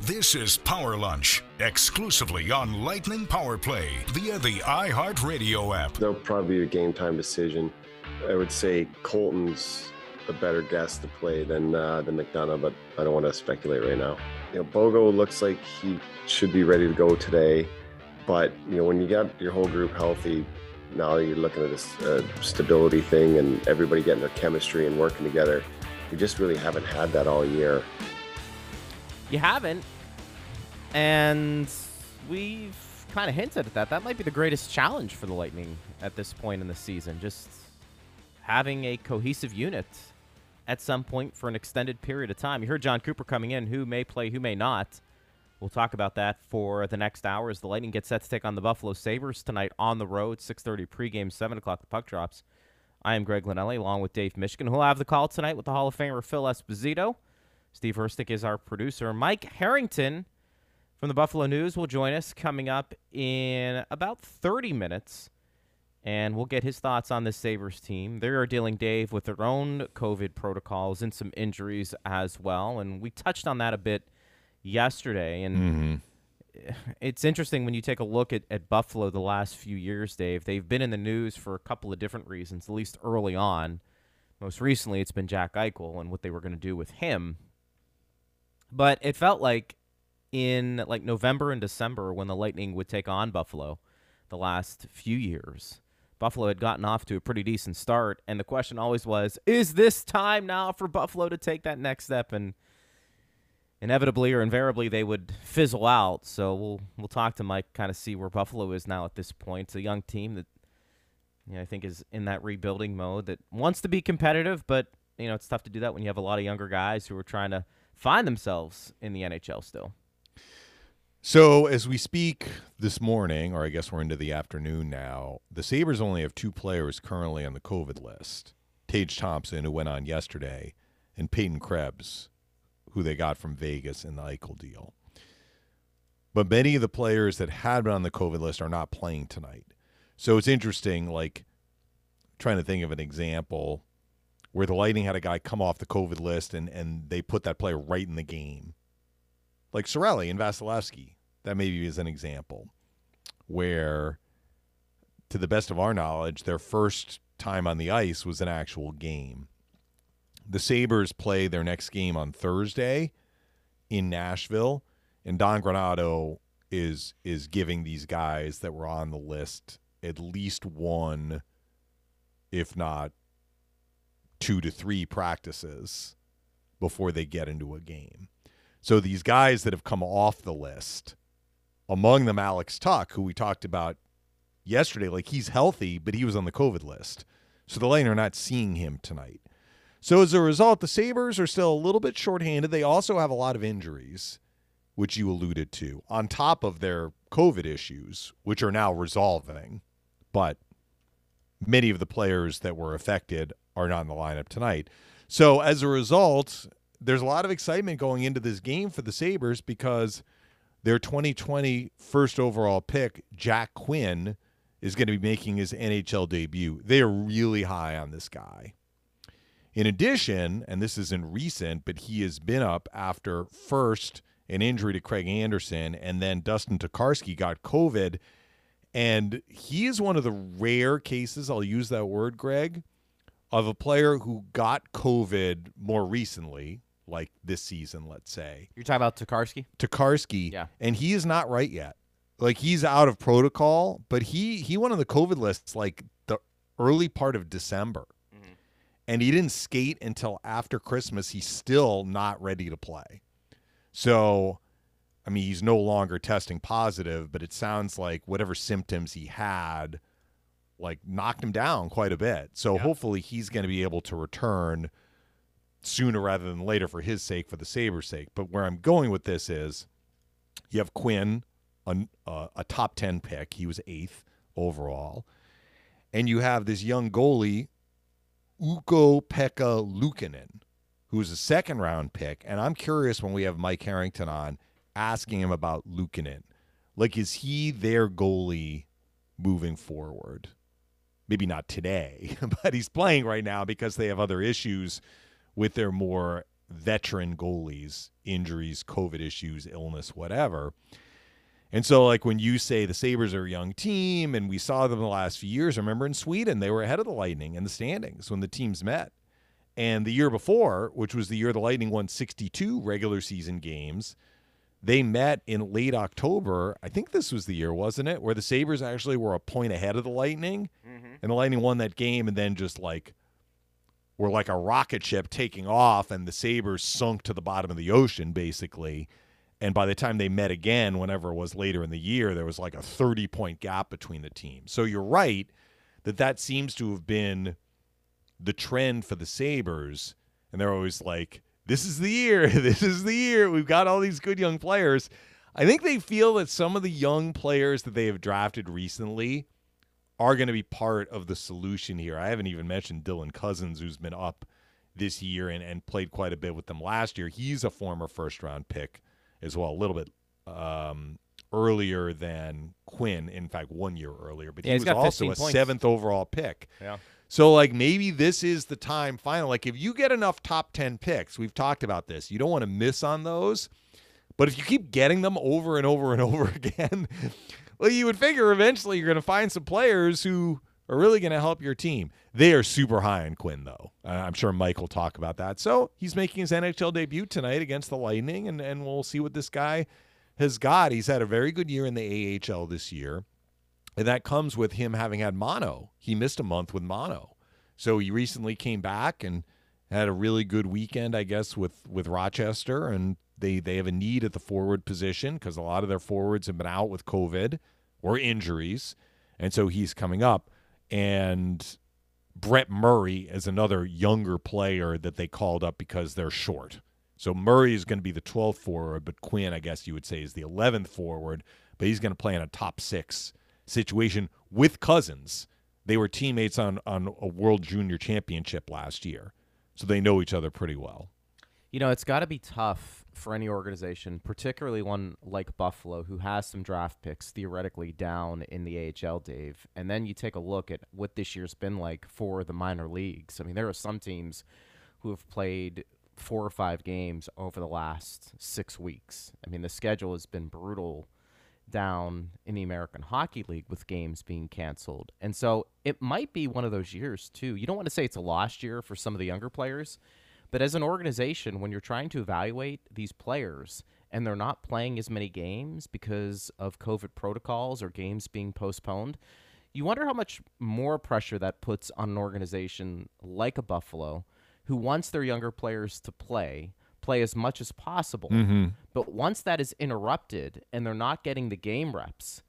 This is Power Lunch, exclusively on Lightning Power Play via the iHeartRadio app. There'll probably be a game time decision. I would say Colton's a better guess to play than uh, than McDonagh, but I don't want to speculate right now. You know, Bogo looks like he should be ready to go today, but you know when you got your whole group healthy, now you're looking at this uh, stability thing and everybody getting their chemistry and working together. We just really haven't had that all year. You haven't, and we've kind of hinted at that. That might be the greatest challenge for the Lightning at this point in the season. Just having a cohesive unit at some point for an extended period of time. You heard Jon Cooper coming in, who may play, who may not. We'll talk about that for the next hour as the Lightning get set to take on the Buffalo Sabres tonight on the road, 6.30 pregame, 7 o'clock the puck drops. I am Greg Linelli along with Dave Mishkin, who'll have the call tonight with the Hall of Famer Phil Esposito. Steve Herstick is our producer. Mike Harrington from the Buffalo News will join us coming up in about 30 minutes and we'll get his thoughts on the Sabres team. They are dealing, Dave, with their own COVID protocols and some injuries as well. And we touched on that a bit yesterday. And Mm-hmm. it's interesting when you take a look at, at Buffalo the last few years, Dave. They've been in the news for a couple of different reasons, at least early on. Most recently, it's been Jack Eichel and what they were going to do with him. But it felt like in like November and December when the Lightning would take on Buffalo the last few years Buffalo had gotten off to a pretty decent start, and the question always was, is this time now for Buffalo to take that next step? And inevitably or invariably, they would fizzle out. So we'll we'll talk to Mike, kind of see where Buffalo is now at this point. It's a young team that you know, I think is in that rebuilding mode that wants to be competitive, but you know it's tough to do that when you have a lot of younger guys who are trying to find themselves in the NHL still. So as we speak this morning, or I guess we're into the afternoon now, the Sabres only have two players currently on the COVID list. Tage Thompson, who went on yesterday, and Peyton Krebs, who they got from Vegas in the Eichel deal. But many of the players that had been on the COVID list are not playing tonight. So it's interesting, like trying to think of an example where the Lightning had a guy come off the COVID list and, and they put that player right in the game like Cirelli and Vasilevskiy. That maybe is an example where, to the best of our knowledge, their first time on the ice was an actual game. The Sabres play their next game on Thursday in Nashville, and Don Granato is is giving these guys that were on the list at least one, if not two to three practices before they get into a game. So these guys that have come off the list, among them Alex Tuch, who we talked about yesterday, like he's healthy, but he was on the COVID list. So the Lightning are not seeing him tonight. So as a result, the Sabres are still a little bit shorthanded. They also have a lot of injuries, which you alluded to, on top of their COVID issues, which are now resolving. But many of the players that were affected are not in the lineup tonight. So as a result, there's a lot of excitement going into this game for the Sabres because their 2020 first overall pick, Jack Quinn, is going to be making his NHL debut. They are really high on this guy. In addition, and this isn't recent, but he has been up after first an injury to Craig Anderson and then Dustin Tokarski got COVID. And he is one of the rare cases, I'll use that word, Greg, of a player who got COVID more recently, like this season, let's say. You're talking about Tokarski? Tokarski. Yeah. And he is not right yet. Like he's out of protocol, but he he went on the COVID list like the early part of December. Mm-hmm. And he didn't skate until after Christmas. He's still not ready to play. So, I mean, he's no longer testing positive, but it sounds like whatever symptoms he had like knocked him down quite a bit. So hopefully he's going to be able to return sooner rather than later for his sake, for the Sabres' sake. But where I'm going with this is you have Quinn, a, uh, a top 10 pick. He was eighth overall. And you have this young goalie, Ukko-Pekka Luukkonen, who's a second round pick. And I'm curious when we have Mike Harrington on asking him about Luukkonen. Like, is he their goalie moving forward? Maybe not today, but he's playing right now because they have other issues with their more veteran goalies, injuries, COVID issues, illness, whatever. And so, like when you say the Sabres are a young team, and we saw them the last few years, I remember in Sweden, they were ahead of the Lightning in the standings when the teams met. And the year before, which was the year the Lightning won 62 regular season games, they met in late October. I think this was the year, wasn't it? Where the Sabres actually were a point ahead of the Lightning. Mm-hmm. And the Lightning won that game and then just like were like a rocket ship taking off, and the Sabres sunk to the bottom of the ocean, basically. And by the time they met again, whenever it was later in the year, there was like a 30 point gap between the teams. So you're right that that seems to have been the trend for the Sabres. And they're always like, this is the year. This is the year. We've got all these good young players. I think they feel that some of the young players that they have drafted recently are going to be part of the solution here. I haven't even mentioned Dylan Cozens, who's been up this year and, and played quite a bit with them last year. He's a former first round pick as well, a little bit um, earlier than Quinn. In fact, one year earlier, but yeah, he was also a points. seventh overall pick. Yeah. So, like, maybe this is the time final. Like, if you get enough top 10 picks, we've talked about this, you don't want to miss on those. But if you keep getting them over and over and over again, well, you would figure eventually you're going to find some players who are really going to help your team. They are super high on Quinn, though. I'm sure Mike will talk about that. So he's making his NHL debut tonight against the Lightning, and, and we'll see what this guy has got. He's had a very good year in the AHL this year. And that comes with him having had mono. He missed a month with mono. So he recently came back and had a really good weekend, I guess, with, with Rochester. And they, they have a need at the forward position because a lot of their forwards have been out with COVID or injuries. And so he's coming up. And Brett Murray is another younger player that they called up because they're short. So Murray is going to be the 12th forward, but Quinn, I guess you would say, is the 11th forward. But he's going to play in a top six situation with Cozens. They were teammates on on a World Junior Championship last year, so they know each other pretty well. You know, it's got to be tough for any organization, particularly one like Buffalo, who has some draft picks theoretically down in the AHL, Dave. And then you take a look at what this year's been like for the minor leagues. I mean, there are some teams who have played four or five games over the last six weeks. I mean, the schedule has been brutal down in the American Hockey League with games being canceled. And so it might be one of those years, too. You don't want to say it's a lost year for some of the younger players, but as an organization, when you're trying to evaluate these players and they're not playing as many games because of COVID protocols or games being postponed, you wonder how much more pressure that puts on an organization like a Buffalo who wants their younger players to play play as much as possible. Mm-hmm. But once that is interrupted and they're not getting the game reps,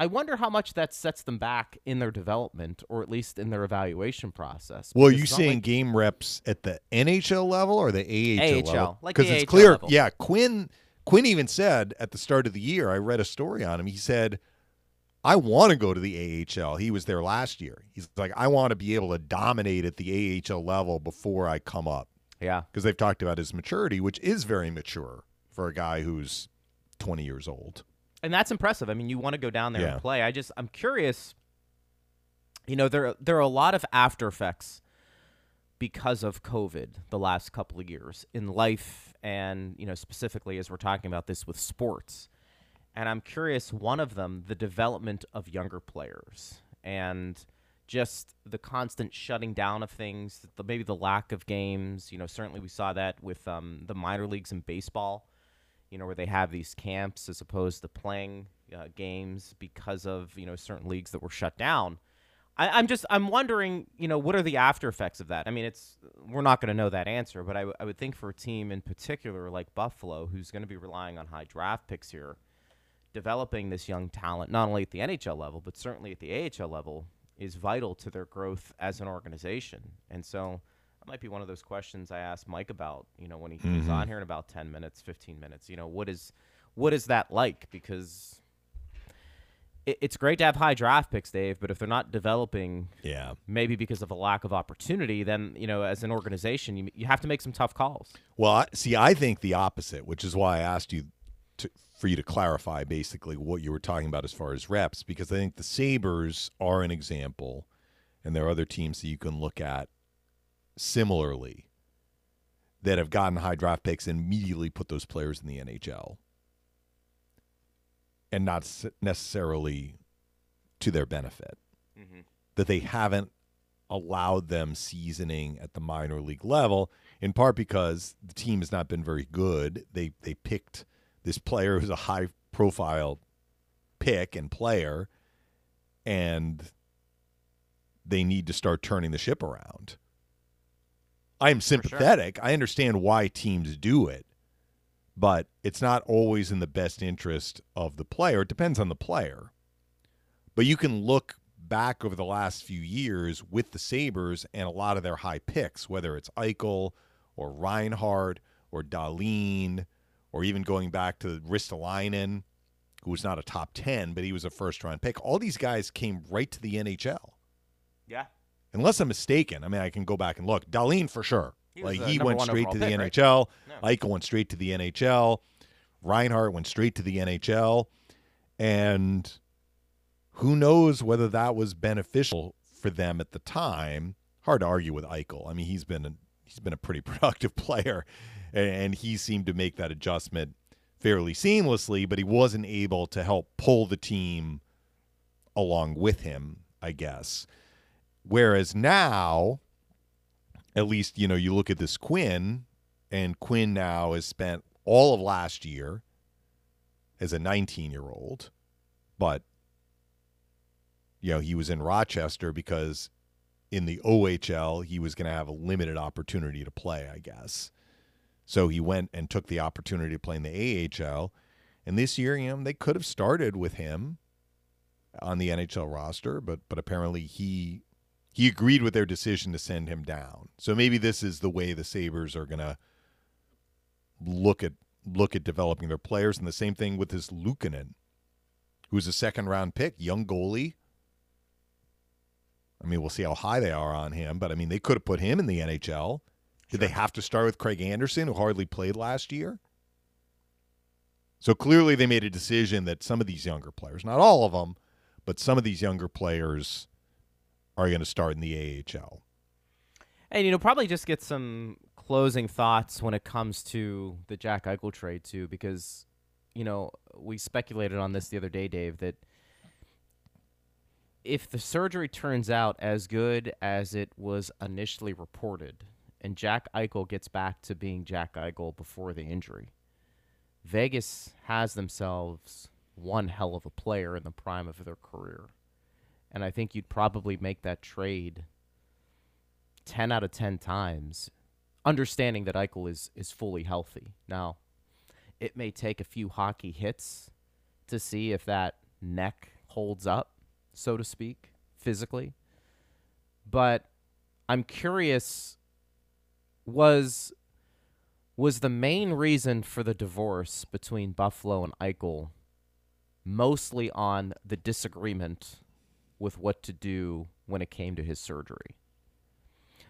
I wonder how much that sets them back in their development or at least in their evaluation process. Well, are you saying like- game reps at the NHL level or the AHL, AHL, level? like it's AHL clear. level. Yeah, Quinn. Quinn even said at the start of the year, I read a story on him. He said, "I want to go to the AHL." He was there last year. He's like, "I want to be able to dominate at the AHL level before I come up." Yeah. because they've talked about his maturity, which is very mature for a guy who's 20 years old. and that's impressive. I mean, you want to go down there Yeah. and play. I just I'm curious. You know, there there are a lot of after effects because of COVID the last couple of years in life, and you know specifically as we're talking about this with sports. And I'm curious, one of them, the development of younger players, and just the constant shutting down of things, the, maybe the lack of games. You know, certainly we saw that with um, the minor leagues in baseball you know, where they have these camps as opposed to playing uh, games because of you know certain leagues that were shut down. I, I'm just I'm wondering, you know, what are the after effects of that? I mean, it's we're not going to know that answer, but I, w- I would think for a team in particular like Buffalo, who's going to be relying on high draft picks here, developing this young talent not only at the NHL level but certainly at the AHL level is vital to their growth as an organization. And so that might be one of those questions I asked Mike about, you know, when he comes Mhm. on here in about 10 minutes, 15 minutes. You know, what is what is that like because it, it's great to have high draft picks, Dave, but if they're not developing Yeah. maybe because of a lack of opportunity, then, you know, as an organization, you, you have to make some tough calls. Well, I, see, I think the opposite, which is why I asked you to, for you to clarify basically what you were talking about as far as reps, because I think the Sabres are an example, and there are other teams that you can look at similarly that have gotten high draft picks and immediately put those players in the NHL and not necessarily to their benefit. Mm-hmm. That they haven't allowed them seasoning at the minor league level, in part because the team has not been very good. They they picked this player who's a high profile pick and player, and they need to start turning the ship around. I'm sympathetic. I understand why teams do it, but it's not always in the best interest of the player. It depends on the player. But you can look back over the last few years with the Sabres and a lot of their high picks, whether it's Eichel or Reinhart or Dahlin, or even going back to Ristolainen, who was not a top 10, but he was a first round pick. All these guys came right to the NHL. Yeah. Unless I'm mistaken. I mean, I can go back and look. Dahlin for sure. He like he went straight to the pick, right? NHL. Yeah. Eichel went straight to the NHL. Reinhart went straight to the NHL. And who knows whether that was beneficial for them at the time. Hard to argue with Eichel. I mean, he's been a, he's been a pretty productive player, and, he seemed to make that adjustment fairly seamlessly. But he wasn't able to help pull the team along with him, I guess. Whereas now, at least you know, you look at this Quinn, and Quinn now has spent all of last year as a 19 year old, but you know, he was in Rochester because in the OHL, he was going to have a limited opportunity to play, I guess. So he went and took the opportunity to play in the AHL. And this year, you know, they could have started with him on the NHL roster, but but apparently he he agreed with their decision to send him down. So maybe this is the way the Sabres are to look at look at developing their players and the same thing with this Luukkonen, who's a second round pick, young goalie. I mean, we'll see how high they are on him, but I mean, they could have put him in the NHL. Did they have to start with Craig Anderson, who hardly played last year? So clearly, they made a decision that some of these younger players, not all of them, but some of these younger players are going to start in the AHL. And you know, probably just get some closing thoughts when it comes to the Jack Eichel trade too, because you know we speculated on this the other day, Dave, that if the surgery turns out as good as it was initially reported, and Jack Eichel gets back to being Jack Eichel before the injury, Vegas has themselves one hell of a player in the prime of their career. And I think you'd probably make that trade 10 out of 10 times, understanding that Eichel is, is fully healthy. Now, it may take a few hockey hits to see if that neck holds up, so to speak, physically. But I'm curious was was the main reason for the divorce between Buffalo and Eichel mostly on the disagreement with what to do when it came to his surgery?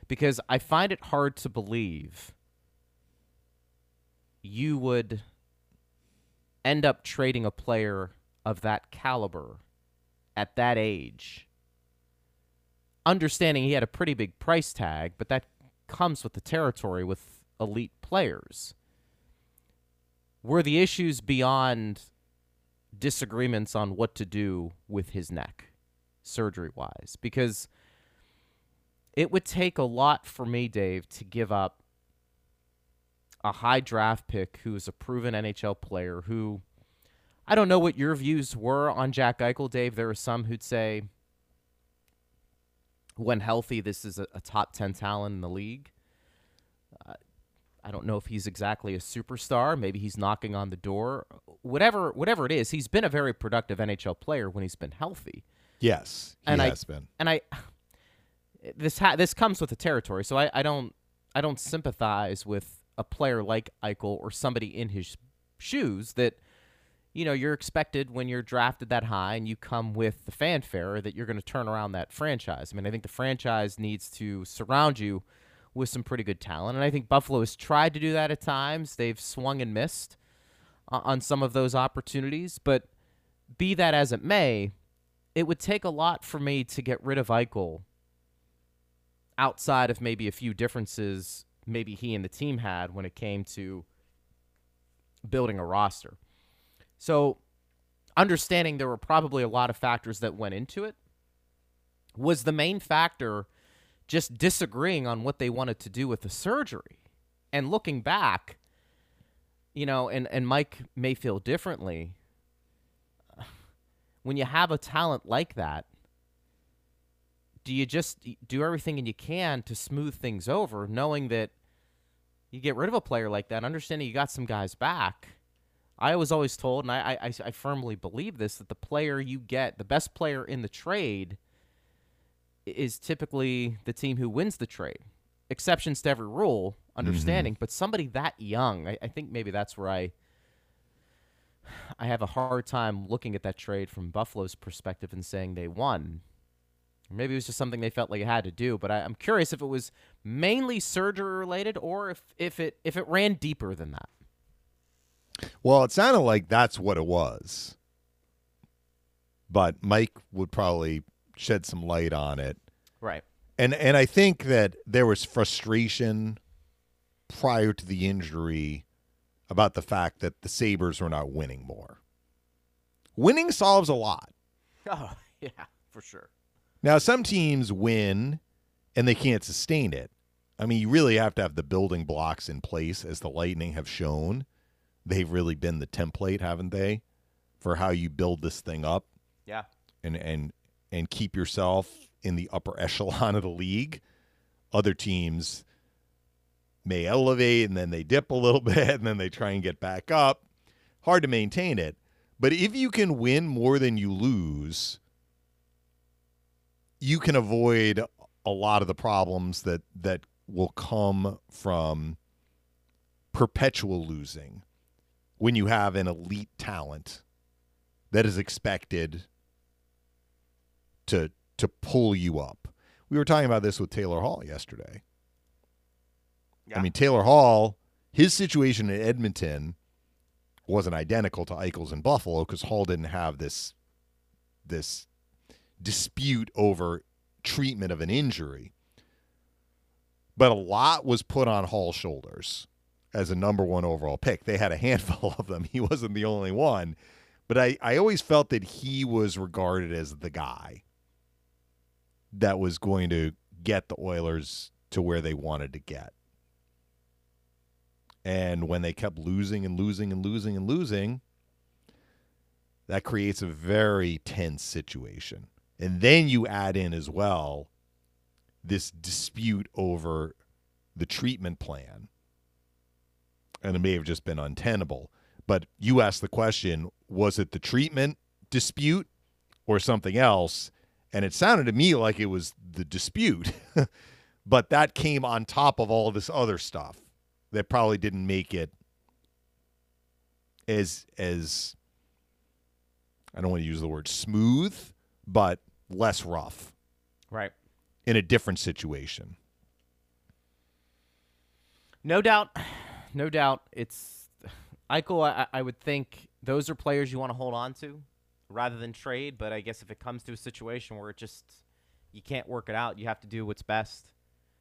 Because I find it hard to believe you would end up trading a player of that caliber at that age. Understanding he had a pretty big price tag, but that comes with the territory with elite players. Were the issues beyond disagreements on what to do with his neck, surgery wise? Because it would take a lot for me, Dave, to give up a high draft pick who is a proven NHL player who I don't know what your views were on Jack Eichel, Dave. There are some who'd say when healthy, this is a, a top 10 talent in the league. Uh, I don't know if he's exactly a superstar. Maybe he's knocking on the door. Whatever, whatever it is, he's been a very productive NHL player when he's been healthy. Yes, he And I- has been. and I this ha- this comes with the territory. So I, I don't I don't sympathize with a player like Eichel or somebody in his shoes that you know you're expected when you're drafted that high and you come with the fanfare that you're going to turn around that franchise. I mean, I think the franchise needs to surround you with some pretty good talent, and I think Buffalo has tried to do that at times. They've swung and missed uh, on some of those opportunities, but be that as it may, it would take a lot for me to get rid of Eichel outside of maybe a few differences maybe he and the team had when it came to building a roster. So, understanding there were probably a lot of factors that went into it, was the main factor just disagreeing on what they wanted to do with the surgery. And looking back, you know, and, and Mike may feel differently. When you have a talent like that, do you just do everything and you can to smooth things over, knowing that you get rid of a player like that, understanding you got some guys back? I was always told, and I, I, I firmly believe this, that the player you get, the best player in the trade, is typically the team who wins the trade. Exceptions to every rule, mm-hmm. understanding, but somebody that young, I, I think maybe that's where I I have a hard time looking at that trade from Buffalo's perspective and saying they won. Maybe it was just something they felt like it had to do, but I, I'm curious if it was mainly surgery related or if, if it if it ran deeper than that. Well, it sounded like that's what it was. But Mike would probably shed some light on it. Right. And and I think that there was frustration prior to the injury about the fact that the Sabres were not winning more. Winning solves a lot. Oh, yeah, for sure. Now, some teams win and they can't sustain it. I mean, you really have to have the building blocks in place, as the Lightning have shown. They've really been the template, haven't they, for how you build this thing up Yeah. and and and keep yourself in the upper echelon of the league. Other teams may elevate and then they dip a little bit and then they try and get back up. Hard to maintain it. But if you can win more than you lose, you can avoid a lot of the problems that that will come from perpetual losing when you have an elite talent that is expected to to pull you up. We were talking about this with Taylor Hall yesterday. I mean, Taylor Hall, his situation in Edmonton wasn't identical to Eichel's in Buffalo because Hall didn't have this this dispute over treatment of an injury. But a lot was put on Hall's shoulders as a number one overall pick. They had a handful of them. He wasn't the only one. But I, I always felt that he was regarded as the guy that was going to get the Oilers to where they wanted to get. And when they kept losing and losing and losing and losing, that creates a very tense situation. And then you add in as well this dispute over the treatment plan. And it may have just been untenable. But you asked the question was it the treatment dispute or something else? And it sounded to me like it was the dispute. but that came on top of all this other stuff that probably didn't make it as as I don't want to use the word smooth, but less rough Right. in a different situation. No doubt, no doubt. It's Eichel. I, I would think those are players you want to hold on to rather than trade. But I guess if it comes to a situation where it just you can't work it out, you have to do what's best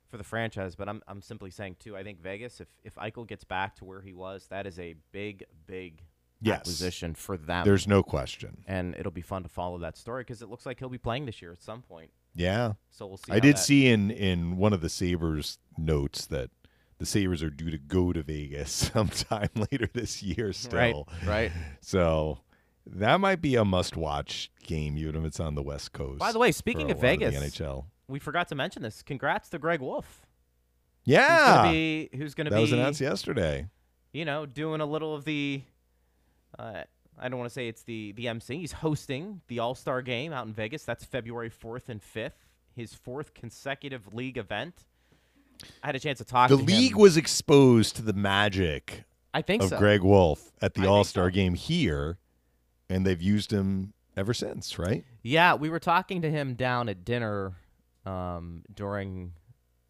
for the franchise. But I'm I'm simply saying too. I think Vegas, if if Eichel gets back to where he was, that is a big big Yes. acquisition for them. There's no question. and it'll be fun to follow that story because it looks like he'll be playing this year at some point. Yeah. So we'll see. I did that- see in in one of the Sabres notes that the Sabres are due to go to Vegas sometime later this year still. Right. Right. So that might be a must watch game even if it's on the West Coast. By the way, speaking of Vegas, the NHL. we forgot to mention this. Congrats to Greg Wolf. Yeah. Who's gonna be who's gonna that be was announced yesterday. you know, doing a little of the. Uh, I don't want to say it's the the MC. He's hosting the All Star Game out in Vegas. That's February fourth and fifth. His fourth consecutive league event. I had a chance to talk. To. The to league him. was exposed to the magic I think of so. Greg Wolf at the All Star so. game here, and they've used him ever since, right? Yeah, we were talking to him down at dinner um, during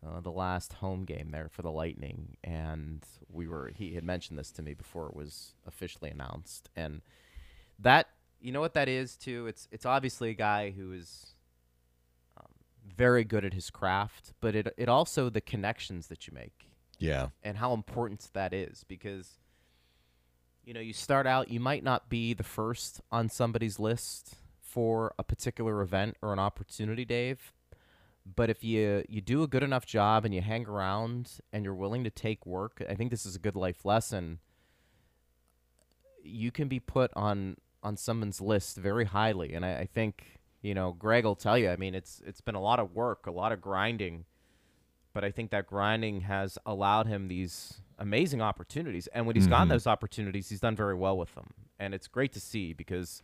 uh, the last home game there for the Lightning, and we were he had mentioned this to me before it was officially announced, and that you know what that is too. It's it's obviously a guy who is very good at his craft, but it it also the connections that you make. Yeah. and how important that is because you know you start out you might not be the first on somebody's list for a particular event or an opportunity dave but if you you do a good enough job and you hang around and you're willing to take work i think this is a good life lesson you can be put on on someone's list very highly and i, I think you know greg will tell you i mean it's it's been a lot of work a lot of grinding but I think that grinding has allowed him these amazing opportunities. And when he's gotten Mhm. those opportunities, he's done very well with them. And it's great to see because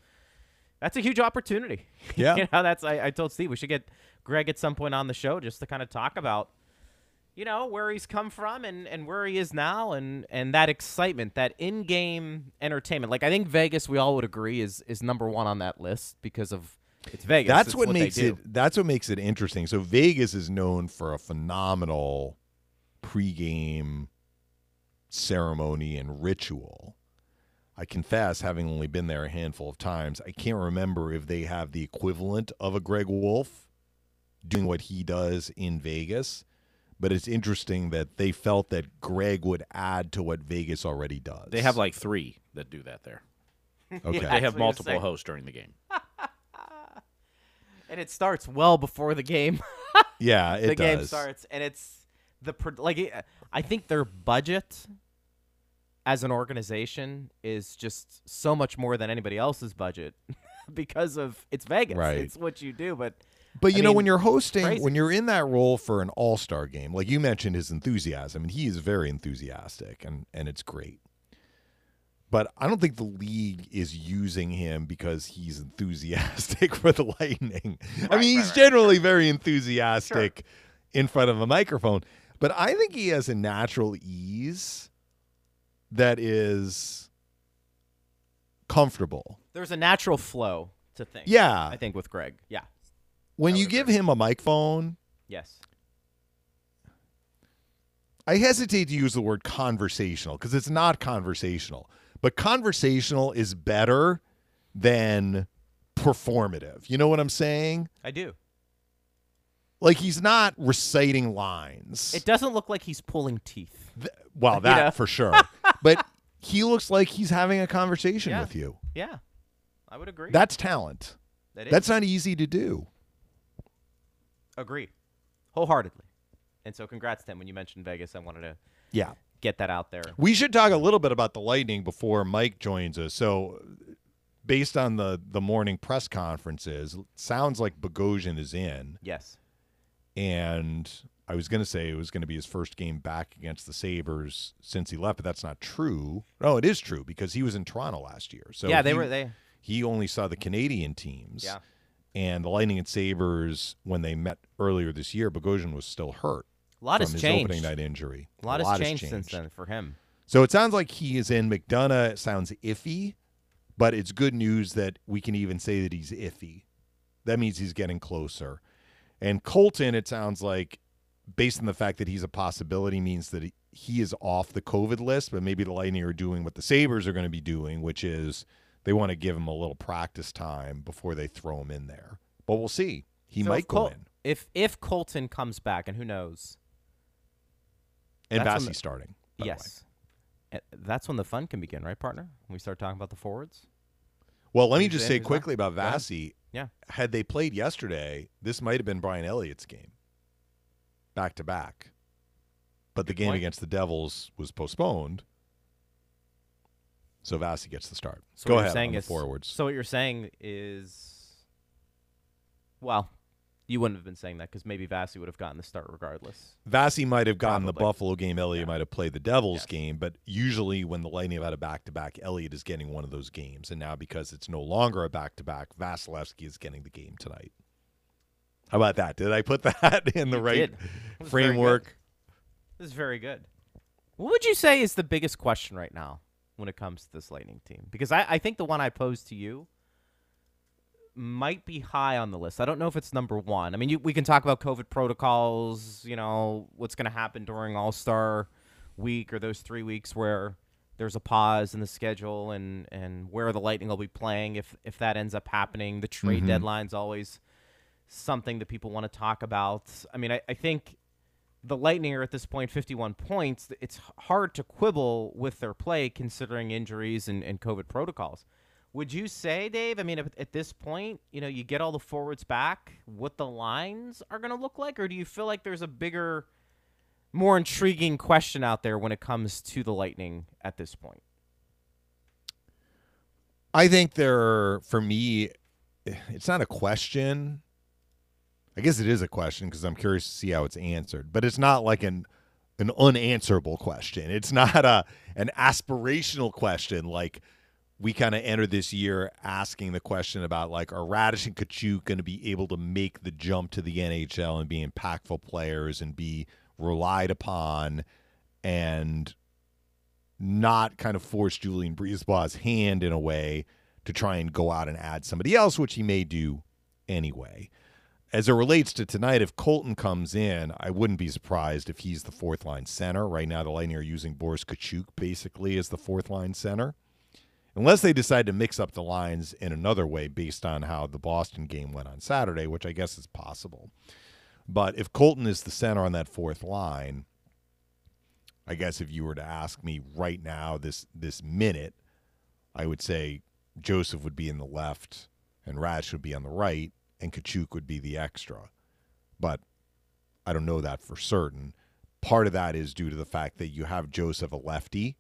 that's a huge opportunity. Yeah. you know, that's I, I told Steve we should get Greg at some point on the show just to kind of talk about, you know, where he's come from and, and where he is now and, and that excitement, that in game entertainment. Like I think Vegas, we all would agree, is is number one on that list because of it's Vegas. That's It's what, they makes it. That's what makes it interesting. So Vegas is known for a phenomenal pregame ceremony and ritual. I confess, having only been there a handful of times, I can't remember if they have the equivalent of a Greg Wolf doing what he does in Vegas. But it's interesting that they felt that Greg would add to what Vegas already does. They have like three that do that there. okay. Yeah. They have multiple hosts during the game. and it starts well before the game. yeah, it the game starts, and it's the pro- like. I think their budget as an organization is just so much more than anybody else's budget because of it's Vegas. Right. It's what you do, but But I you know, mean, when you're hosting, crazy. when you're in that role for an all star game, like you mentioned his enthusiasm, and he is very enthusiastic and, and it's great. But I don't think the league is using him because he's enthusiastic for the Lightning. I mean, he's generally very enthusiastic in front of a microphone, but I think he has a natural ease that is comfortable. there's a natural flow to things. Yeah. I think with Greg. Yeah. When you give agree. him a microphone, Yes. I hesitate to use the word conversational because it's not conversational, but conversational is better than performative. You know what I'm saying? I do. Like he's not reciting lines. It doesn't look like he's pulling teeth. Th- well, You that know? for sure. but he looks like he's having a conversation Yeah. with you. Yeah. I would agree. That's talent. That is. That's not easy to do. agree. Wholeheartedly. And so congrats Tim when you mentioned Vegas. I wanted to Yeah. Get that out there. We should talk a little bit about the Lightning before Mike joins us. So, based on the the morning press conferences, sounds like Bogosian is in, Yes. and I was going to say it was going to be his first game back against the Sabres since he left, but that's not true. No, it is true because he was in Toronto last year. So yeah, they he- were they He only saw the Canadian teams. Yeah. And the Lightning and Sabres, when they met earlier this year, Bogosian was still hurt a lot from has his changed. opening night injury. A lot, has changed, since then for him. So it sounds like he is in. McDonagh it sounds iffy, but it's good news that we can even say that he's iffy. That means he's getting closer. And Colton, it sounds like, based on the fact that he's a possibility, means that he, he is off the COVID list, but maybe the Lightning are doing what the Sabres are going to be doing, which is they want to give him a little practice time before they throw him in there. But we'll see. He So might go Col- in. If if Colton comes back, and who knows? And that's the- starting. by the way. yes. Uh, That's when the fun can begin, right, partner? When we start talking about the forwards. Well, let me just say quickly about. Vasi. Yeah. Had they played yesterday, this might have been Brian Elliott's game, back to back. But the game point. against the Devils was postponed, so Vasi gets the start. So Go ahead saying is, forwards. So what you're saying is, well, you wouldn't have been saying that because maybe Vasi would have gotten the start regardless. Vasi might have gotten the Buffalo game. Elliott Yeah. might have played the Devils Yes. game. But usually, when the Lightning have had a back to back, Elliott is getting one of those games. And now, because it's no longer a back to back, Vasilevskiy is getting the game tonight. How about that? Did I put that in the You right did. It was very good. framework? This is very good. What would you say is the biggest question right now when it comes to this Lightning team? Because I, I think the one I posed to you might be high on the list. I don't know if it's number one. I mean, you, we can talk about COVID protocols, you know, what's going to happen during All Star week or those three weeks where there's a pause in the schedule and, and where the Lightning will be playing if, if that ends up happening. The trade Mhm. deadline's always something that people want to talk about. I mean, I, I think the Lightning are at this point 51 points. It's hard to quibble with their play considering injuries and, and COVID protocols. Would you say, Dave? I mean, at, at this point, you know, you get all the forwards back, what the lines are going to look like, or do you feel like there's a bigger, more intriguing question out there when it comes to the Lightning at this point? I think there, for me, eh, it's not a question. I guess it is a question because I'm curious to see how it's answered, but it's not like an an unanswerable question. It's not a an aspirational question like we kind of entered this year asking the question about like are Raddysh and Katchouk going to be able to make the jump to the NHL and be impactful players and be relied upon and not kind of force Julien BriseBois's hand in a way to try and go out and add somebody else, which he may do anyway. As it relates to tonight, if Colton comes in, I wouldn't be surprised if he's the fourth line center. Right now, the Lightning are using Boris Katchouk basically as the fourth line center. Unless they decide to mix up the lines in another way based on how the Boston game went on Saturday, which I guess is possible. But if Colton is the center on that fourth line, I guess if you were to ask me right now, this this minute, I would say Joseph would be in the left and Raddysh would be on the right, and Katchouk would be the extra. But I don't know that for certain. Part of that is due to the fact that you have Joseph a lefty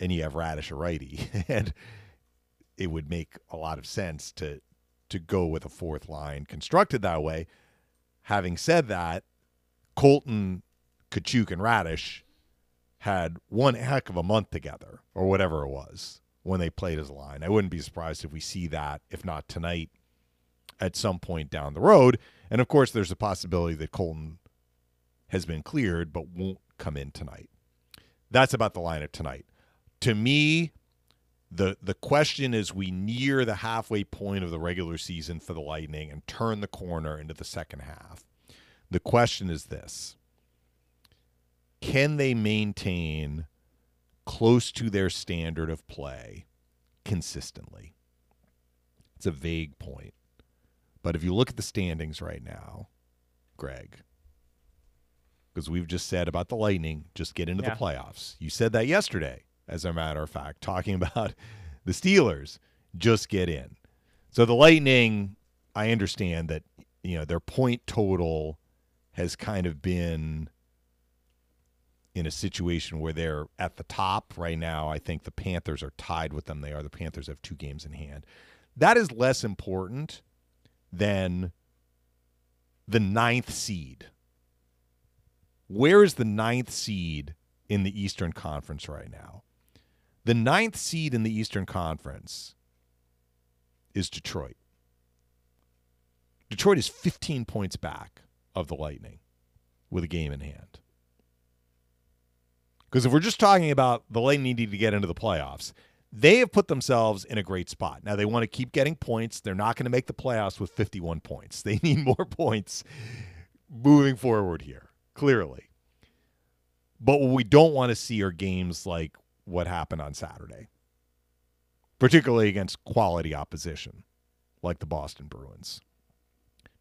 and you have Raddysh a righty, and it would make a lot of sense to to go with a fourth line constructed that way. Having said that, Colton, Katchouk, and Raddysh had one heck of a month together, or whatever it was, when they played as a line. I wouldn't be surprised if we see that, if not tonight, at some point down the road. And of course, there's a possibility that Colton has been cleared but won't come in tonight. That's about the lineup tonight. To me, the the question is we near the halfway point of the regular season for the Lightning and turn the corner into the second half. The question is this. Can they maintain close to their standard of play consistently? It's a vague point. But if you look at the standings right now, Greg, because we've just said about the Lightning, just get into Yeah. the playoffs. You said that yesterday, as a matter of fact, talking about the Steelers, just get in. So the Lightning, I understand that, you know, their point total has kind of been in a situation where they're at the top right now. I think the Panthers are tied with them. They are. The Panthers have two games in hand. That is less important than the ninth seed. Where is the ninth seed in the Eastern Conference right now? The ninth seed in the Eastern Conference is Detroit. Detroit is 15 points back of the Lightning with a game in hand. Because if we're just talking about the Lightning needing to get into the playoffs, they have put themselves in a great spot. Now they want to keep getting points. They're not going to make the playoffs with 51 points. They need more points moving forward here, clearly. But what we don't want to see are games like what happened on Saturday, particularly against quality opposition like the Boston Bruins.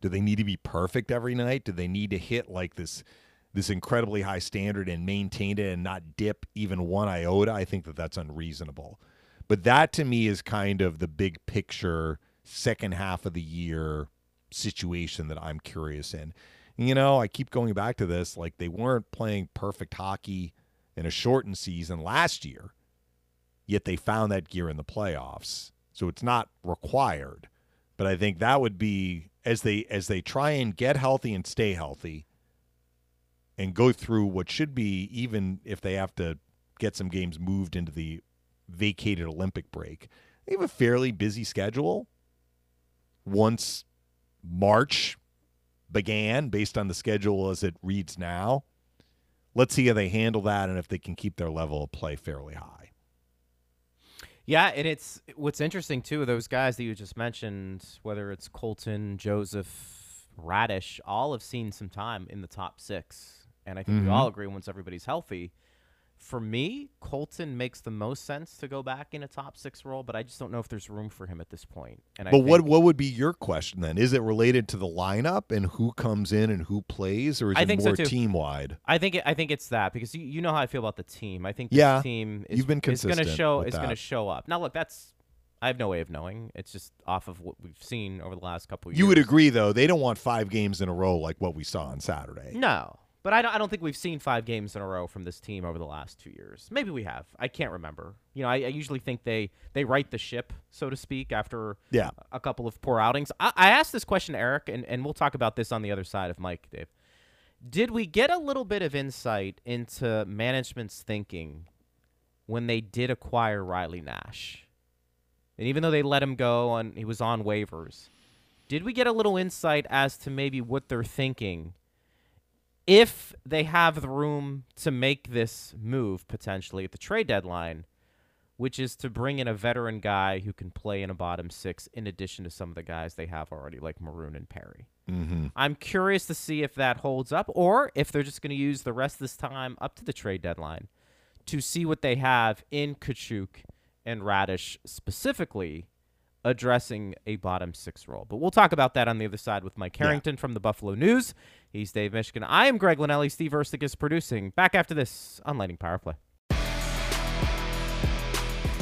Do they need to be perfect every night? Do they need to hit like this this incredibly high standard and maintain it and not dip even one iota? I think that that's unreasonable. But that to me is kind of the big picture second half of the year situation that I'm curious in. You know, I keep going back to this like they weren't playing perfect hockey in a shortened season last year, yet they found that gear in the playoffs. So it's not required. But I think that would be as they as they try and get healthy and stay healthy and go through what should be even if they have to get some games moved into the vacated Olympic break. They have a fairly busy schedule once March began based on the schedule as it reads now. Let's see how they handle that and if they can keep their level of play fairly high. Yeah, and it's what's interesting too. Those guys that you just mentioned, whether it's Colton, Joseph, Raddysh, all have seen some time in the top six, and I think we Mhm. all agree once everybody's healthy, for me, Colton makes the most sense to go back in a top six role, but I just don't know if there's room for him at this point. And I But what what would be your question then? Is it related to the lineup and who comes in and who plays, or is I it so more too. team wide? I think it, I think it's that because you, you know how I feel about the team. I think this Yeah, team is, you've been is going to show is going to show up. Now look, that's I have no way of knowing. It's just off of what we've seen over the last couple of years. You would agree though, they don't want five games in a row like what we saw on Saturday. No, but I don't. I don't think we've seen five games in a row from this team over the last two years. Maybe we have. I can't remember. You know, I, I usually think they they right the ship, so to speak, after Yeah. a couple of poor outings. I, I asked this question to Eric, and, and we'll talk about this on the other side of Mike, Dave. Did we get a little bit of insight into management's thinking when they did acquire Riley Nash? And even though they let him go and he was on waivers. Did we get a little insight as to maybe what they're thinking if they have the room to make this move potentially at the trade deadline, which is to bring in a veteran guy who can play in a bottom six in addition to some of the guys they have already, like Maroon and Perry. Mm-hmm. I'm curious to see if that holds up or if they're just going to use the rest of this time up to the trade deadline to see what they have in Katchouk and Raddysh specifically addressing a bottom six role. But we'll talk about that on the other side with Mike Harrington from the Buffalo News. He's Dave Mishkin. I am Greg Linnelli. Steve Erstig is producing. Back after this on Lightning Power Play.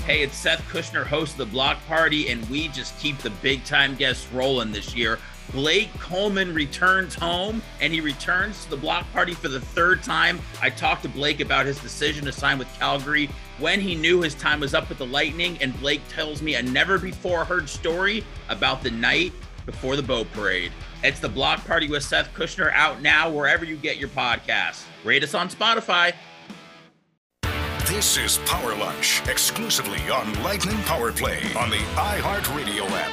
Hey, it's Seth Kushner, host of the Block Party, and we just keep the big time guests rolling this year. Blake Coleman returns home, and he returns to the Block Party for the third time. I talked to Blake about his decision to sign with Calgary when he knew his time was up with the Lightning, and Blake tells me a never before heard story about the night before the boat parade. It's the Block Party with Seth Kushner out now wherever you get your podcasts. Rate us on Spotify. This is Power Lunch, exclusively on Lightning Power Play on the iHeartRadio app.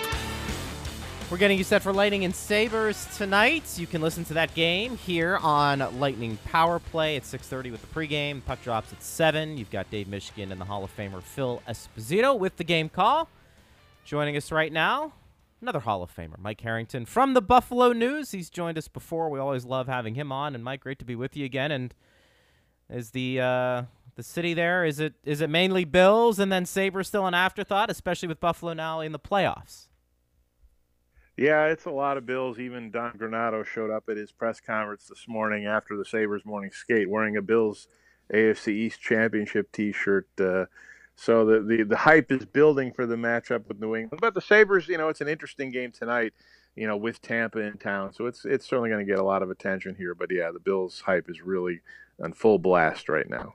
We're getting you set for Lightning and Sabres tonight. You can listen to that game here on Lightning Power Play at 6:30 with the pregame. Puck drops at 7. You've got Dave Mishkin and the Hall of Famer Phil Esposito with the game call. Joining us right now, another Hall of Famer, Mike Harrington from the Buffalo News. He's joined us before. We always love having him on. And Mike, great to be with you again. And is the uh, the city there? Is it is it mainly Bills and then Sabres still an afterthought, especially with Buffalo now in the playoffs? Yeah, it's a lot of Bills. Even Don Granato showed up at his press conference this morning after the Sabres morning skate wearing a Bills AFC East Championship T-shirt. Uh, so the, the the hype is building for the matchup with New England. But the Sabres, you know, it's an interesting game tonight. You know, with Tampa in town, so it's it's certainly going to get a lot of attention here. But yeah, the Bills hype is really on full blast right now.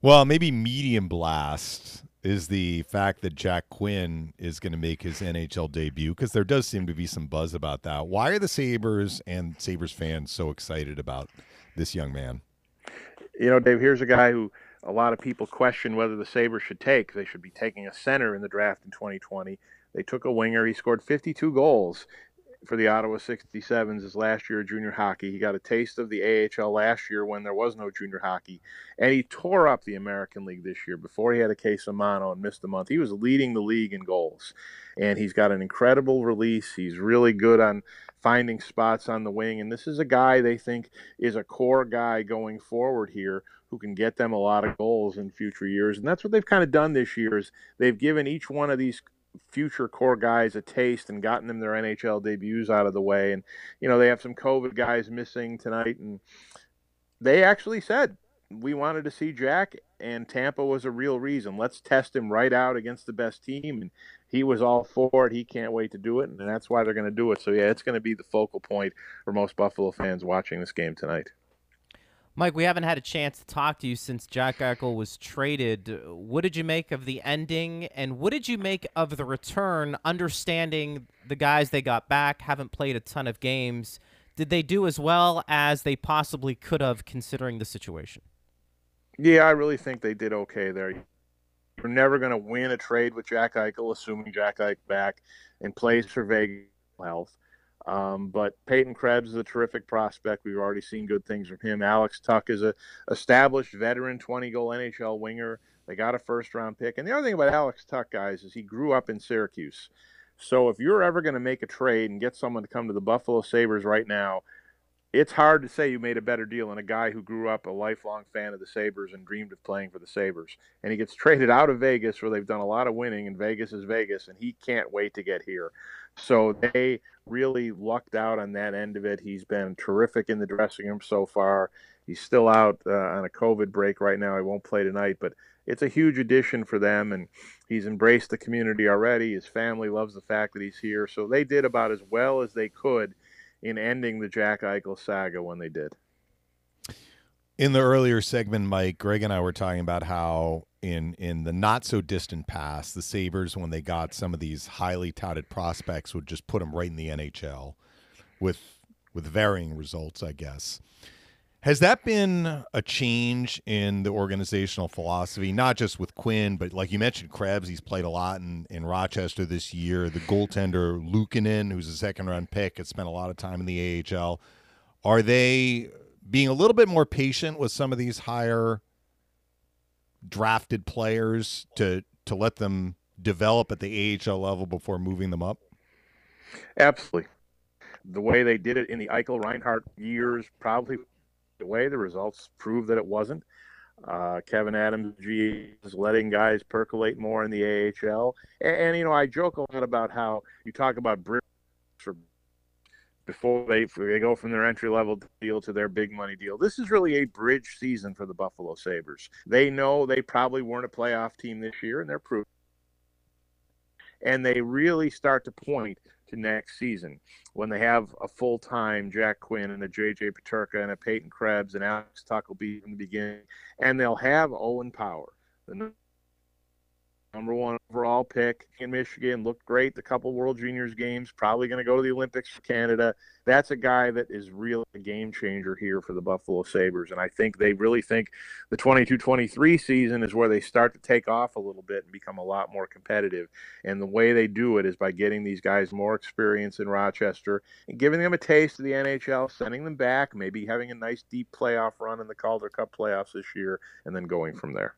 Well, maybe medium blast is the fact that Jack Quinn is going to make his NHL debut because there does seem to be some buzz about that. Why are the Sabres and Sabres fans so excited about this young man? You know, Dave, here's a guy who a lot of people question whether the Sabres should take. They should be taking a center in the draft in 2020. They took a winger. He scored 52 goals for the Ottawa 67s his last year of junior hockey. He got a taste of the AHL last year when there was no junior hockey. And he tore up the American League this year before he had a case of mono and missed a month. He was leading the league in goals. And he's got an incredible release. He's really good on finding spots on the wing. And this is a guy they think is a core guy going forward here who can get them a lot of goals in future years. And that's what they've kind of done this year is they've given each one of these future core guys a taste and gotten them their NHL debuts out of the way. And, you know, they have some COVID guys missing tonight. And they actually said, we wanted to see Jack, and Tampa was a real reason. Let's test him right out against the best team. And he was all for it. He can't wait to do it. And that's why they're going to do it. So, yeah, it's going to be the focal point for most Buffalo fans watching this game tonight. Mike, we haven't had a chance to talk to you since Jack Eichel was traded. What did you make of the ending, and what did you make of the return? Understanding the guys they got back haven't played a ton of games. Did they do as well as they possibly could have, considering the situation? Yeah, I really think they did okay there. You're never going to win a trade with Jack Eichel, assuming Jack Eichel back and plays for Vegas health. Um, but Peyton Krebs is a terrific prospect. We've already seen good things from him. Alex Tuch is a established veteran, 20 goal NHL winger. They got a first round pick. And the other thing about Alex Tuch, guys, is he grew up in Syracuse. So if you're ever going to make a trade and get someone to come to the Buffalo Sabres right now, it's hard to say you made a better deal than a guy who grew up a lifelong fan of the Sabres and dreamed of playing for the Sabres. And he gets traded out of Vegas where they've done a lot of winning, and Vegas is Vegas, and he can't wait to get here. So they really lucked out on that end of it. He's been terrific in the dressing room so far. He's still out uh, on a COVID break right now. He won't play tonight, but it's a huge addition for them, and he's embraced the community already. His family loves the fact that he's here. So they did about as well as they could in ending the Jack Eichel saga when they did. In the earlier segment, Mike, Greg and I were talking about how in in the not so distant past, the Sabres, when they got some of these highly touted prospects, would just put them right in the NHL with with varying results, I guess. Has that been a change in the organizational philosophy, not just with Quinn, but like you mentioned, Krebs, he's played a lot in, in Rochester this year. The goaltender Luukkonen, who's a second round pick, has spent a lot of time in the AHL. Are they being a little bit more patient with some of these higher drafted players to to let them develop at the AHL level before moving them up? Absolutely. The way they did it in the Eichel Reinhart years probably the way. The results prove that it wasn't. Uh, Kevyn Adams G is letting guys percolate more in the AHL. And, and, you know, I joke a lot about how you talk about before they they go from their entry level deal to their big money deal. This is really a bridge season for the Buffalo Sabres. They know they probably weren't a playoff team this year, and they're proof. And they really start to point to next season when they have a full time Jack Quinn and a JJ Peterka and a Peyton Krebs and Alex be from the beginning, and they'll have Owen Power, the number one overall pick in Michigan. Looked great the couple World Juniors games. Probably going to go to the Olympics for Canada. That's a guy that is really a game changer here for the Buffalo Sabres. And I think they really think the 22 23 season is where they start to take off a little bit and become a lot more competitive. And the way they do it is by getting these guys more experience in Rochester and giving them a taste of the NHL, sending them back, maybe having a nice deep playoff run in the Calder Cup playoffs this year, and then going from there.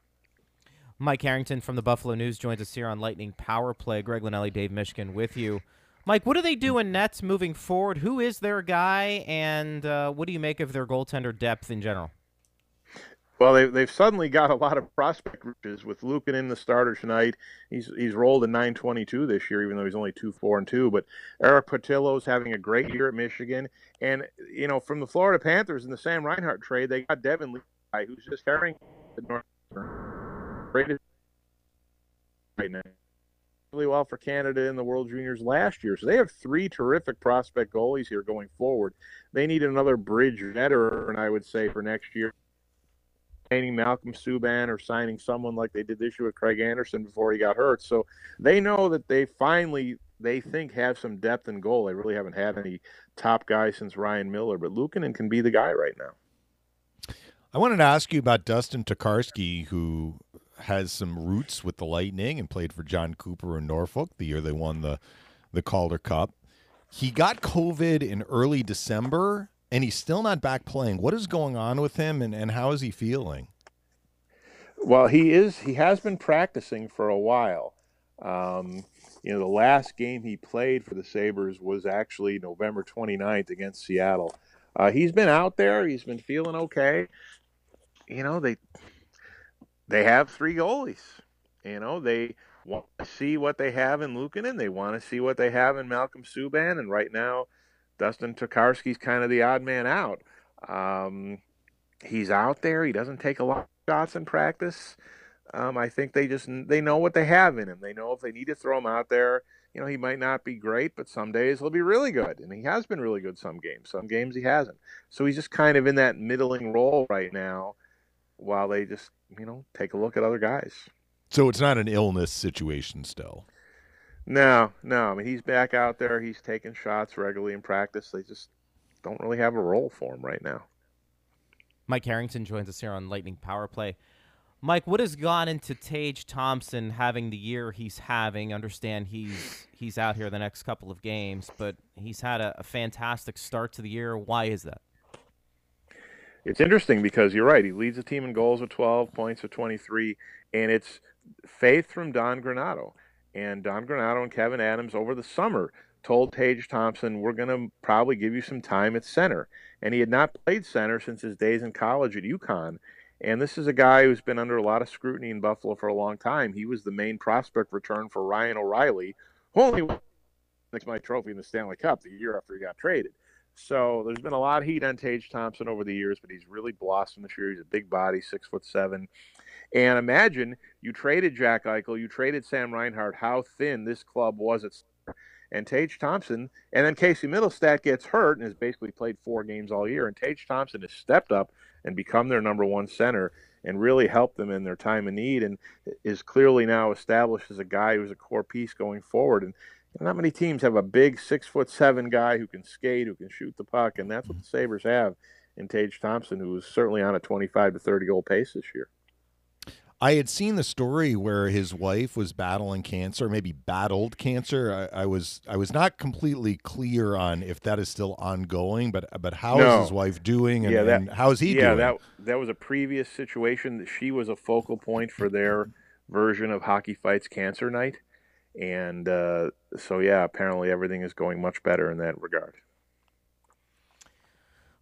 Mike Harrington from the Buffalo News joins us here on Lightning Power Play. Greg Linelli, Dave Mishkin with you. Mike, what do they do in nets moving forward? Who is their guy, and uh, what do you make of their goaltender depth in general? Well, they, they've suddenly got a lot of prospect riches with Lukin in the starter tonight. He's he's rolled a 922 this year, even though he's only two four and two. But Erik Portillo's having a great year at Michigan, and you know from the Florida Panthers in the Sam Reinhart trade, they got Devon Levi, who's just carrying the North right now really well for Canada in the World Juniors last year. So they have three terrific prospect goalies here going forward. They need another bridge veteran, I would say, for next year. Signing Malcolm Subban or signing someone like they did this year with Craig Anderson before he got hurt. So they know that they finally they think have some depth in goal. They really haven't had any top guys since Ryan Miller, but Luukkonen can be the guy right now. I wanted to ask you about Dustin Tokarski, who has some roots with the Lightning and played for Jon Cooper in Norfolk the year they won the the Calder Cup. He got COVID in early December and he's still not back playing. What is going on with him and, and how is he feeling? Well, he is he has been practicing for a while. Um, you know, the last game he played for the Sabres was actually November 29th against Seattle. Uh, he's been out there. He's been feeling okay. You know, they they have three goalies. You know, they want to see what they have in Luukkonen. They want to see what they have in Malcolm Subban. And right now, Dustin Tokarski's kind of the odd man out. Um, he's out there. He doesn't take a lot of shots in practice. Um, I think they just they know what they have in him. They know if they need to throw him out there, you know, he might not be great, but some days he'll be really good, and he has been really good some games. Some games he hasn't. So he's just kind of in that middling role right now while they just you know take a look at other guys. So it's not an illness situation still. No, no. I mean, he's back out there. He's taking shots regularly in practice. They just don't really have a role for him right now. Mike Harrington joins us here on Lightning Power Play. Mike, what has gone into Tage Thompson having the year he's having? Understand he's he's out here the next couple of games, but he's had a, a fantastic start to the year. Why is that? It's interesting because you're right. He leads the team in goals with 12 points with 23, and it's faith from Don Granato. And Don Granato and Kevyn Adams over the summer told Tage Thompson, "We're going to probably give you some time at center." And he had not played center since his days in college at UConn. And this is a guy who's been under a lot of scrutiny in Buffalo for a long time. He was the main prospect return for Ryan O'Reilly, who only won my trophy in the Stanley Cup the year after he got traded. So there's been a lot of heat on Tage Thompson over the years, but he's really blossomed this year. He's a big body, six foot seven. And imagine you traded Jack Eichel, you traded Sam Reinhart, how thin this club was at and Tage Thompson, and then Casey Mittelstadt gets hurt and has basically played four games all year. And Tage Thompson has stepped up and become their number one center and really helped them in their time of need and is clearly now established as a guy who's a core piece going forward. And not many teams have a big six foot seven guy who can skate, who can shoot the puck, and that's what the Sabres have in Tage Thompson, who is certainly on a 25 to 30 goal pace this year. I had seen the story where his wife was battling cancer, maybe battled cancer. I, I, was I was not completely clear on if that is still ongoing, but but how no. is his wife doing, and, yeah, that, and how is he yeah, doing? Yeah, that that was a previous situation that she was a focal point for their version of Hockey Fights Cancer Night, and uh, so yeah, apparently everything is going much better in that regard.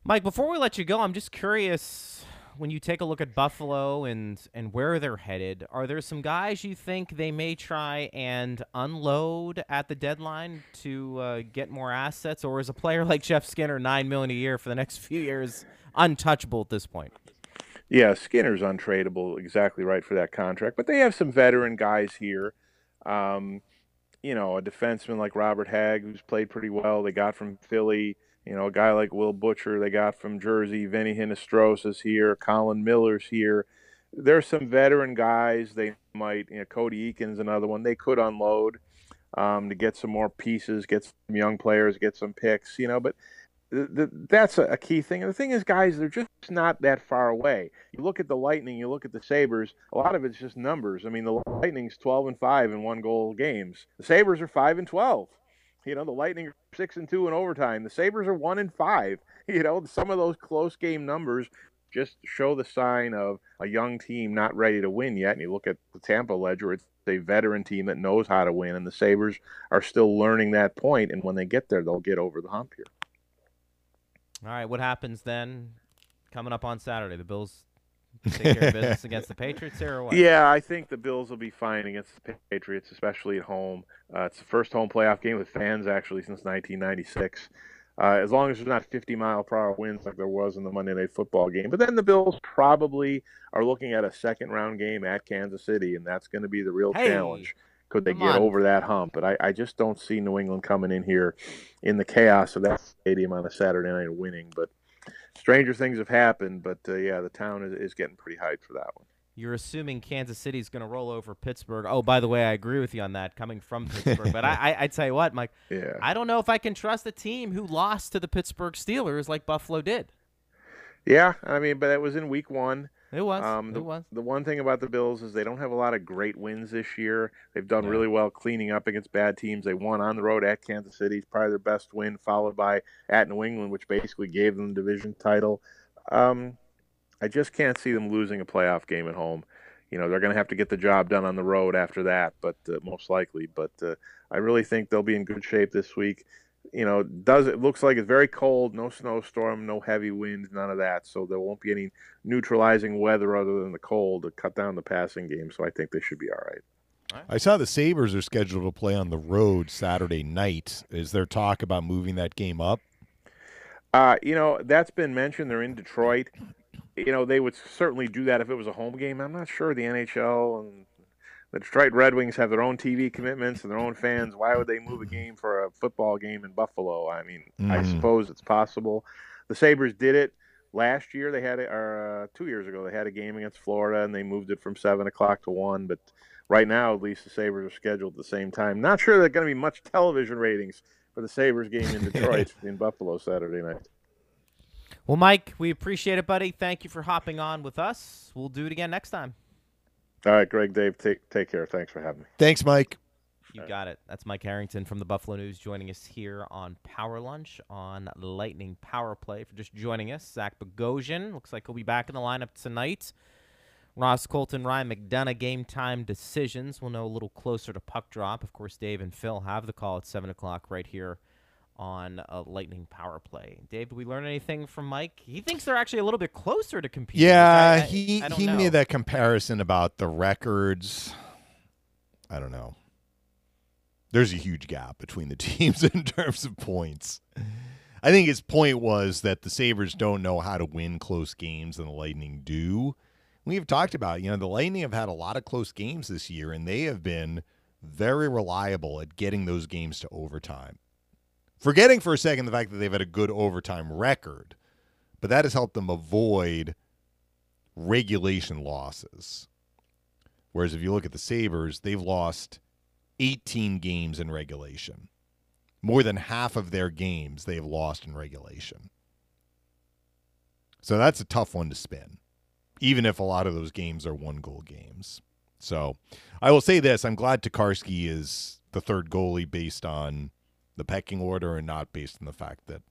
Mike, before we let you go, I'm just curious when you take a look at Buffalo and and where they're headed, are there some guys you think they may try and unload at the deadline to uh, get more assets, or is a player like Jeff Skinner nine million a year for the next few years untouchable at this point? Yeah, Skinner's untradeable, exactly right for that contract. But they have some veteran guys here. Um, you know, a defenseman like Robert Hagg, who's played pretty well. They got from Philly. You know, a guy like Will Butcher they got from Jersey, Vinny Hinostroza is here, Colin Miller's here. There's some veteran guys they might, you know, Cody Eakin's another one. They could unload um, to get some more pieces, get some young players, get some picks, you know. But th- th- that's a, key thing. And the thing is, guys, they're just not that far away. You look at the Lightning, you look at the Sabres. A lot of it's just numbers. I mean, the Lightning's 12 and five in one goal games. The Sabres are five and 12. You know, the Lightning are six and two in overtime. The Sabres are one and five. You know, some of those close game numbers just show the sign of a young team not ready to win yet. And you look at the Tampa ledger, it's a veteran team that knows how to win, and the Sabres are still learning that point. And when they get there, they'll get over the hump here. All right, what happens then coming up on Saturday? The Bills take care of business against the Patriots here or what? Yeah, I think the Bills will be fine against the Patriots, especially at home. Uh, it's the first home playoff game with fans actually since 1996. Uh, as long as there's not 50 mile per hour winds like there was in the Monday Night Football game. But then the Bills probably are looking at a second round game at Kansas City, and that's going to be the real hey, challenge. Could they get on. over that hump? But I, I, just don't see New England coming in here in the chaos of that stadium on a Saturday night winning. But stranger things have happened, but uh, yeah, the town is, is getting pretty hyped for that one. You're assuming Kansas City is going to roll over Pittsburgh. Oh, by the way, I agree with you on that coming from Pittsburgh. but I, I, I tell you what, Mike, yeah. I don't know if I can trust a team who lost to the Pittsburgh Steelers like Buffalo did. Yeah, I mean, but it was in week one. It was. Um, the, it was. The one thing about the Bills is they don't have a lot of great wins this year. They've done yeah. really well cleaning up against bad teams. They won on the road at Kansas City, probably their best win, followed by at New England, which basically gave them the division title. Um, I just can't see them losing a playoff game at home. You know, they're going to have to get the job done on the road after that, but uh, most likely. But uh, I really think they'll be in good shape this week you know, does it looks like it's very cold, no snowstorm, no heavy winds, none of that. So there won't be any neutralizing weather other than the cold to cut down the passing game. So I think they should be all right. I saw the Sabres are scheduled to play on the road Saturday night. Is there talk about moving that game up? Uh, you know, that's been mentioned. They're in Detroit. You know, they would certainly do that if it was a home game. I'm not sure the NHL and the Detroit Red Wings have their own TV commitments and their own fans. Why would they move a game for a football game in Buffalo? I mean, mm. I suppose it's possible. The Sabres did it last year. They had it, or uh, two years ago, they had a game against Florida and they moved it from seven o'clock to one. But right now, at least the Sabres are scheduled at the same time. Not sure there's going to be much television ratings for the Sabres game in Detroit in Buffalo Saturday night. Well, Mike, we appreciate it, buddy. Thank you for hopping on with us. We'll do it again next time. All right, Greg, Dave, take take care. Thanks for having me. Thanks, Mike. You got it. That's Mike Harrington from the Buffalo News joining us here on Power Lunch on Lightning Power Play. For just joining us, Zach Bogosian looks like he'll be back in the lineup tonight Ross Colton, Ryan McDonagh, game time decisions. We'll know a little closer to puck drop. Of course, Dave and Phil have the call at 7 o'clock right here on a Lightning Power Play. Dave, did we learn anything from Mike? He thinks they're actually a little bit closer to competing. Yeah, I- I- he I he know. made that comparison about the records. I don't know. There's a huge gap between the teams in terms of points. I think his point was that the Sabres don't know how to win close games and the Lightning do. We've talked about, you know, the Lightning have had a lot of close games this year and they have been very reliable at getting those games to overtime. Forgetting for a second the fact that they've had a good overtime record, but that has helped them avoid regulation losses. Whereas if you look at the Sabres, they've lost 18 games in regulation. More than half of their games they have lost in regulation. So that's a tough one to spin, even if a lot of those games are one goal games. So I will say this I'm glad Tokarski is the third goalie based on the pecking order and not based on the fact that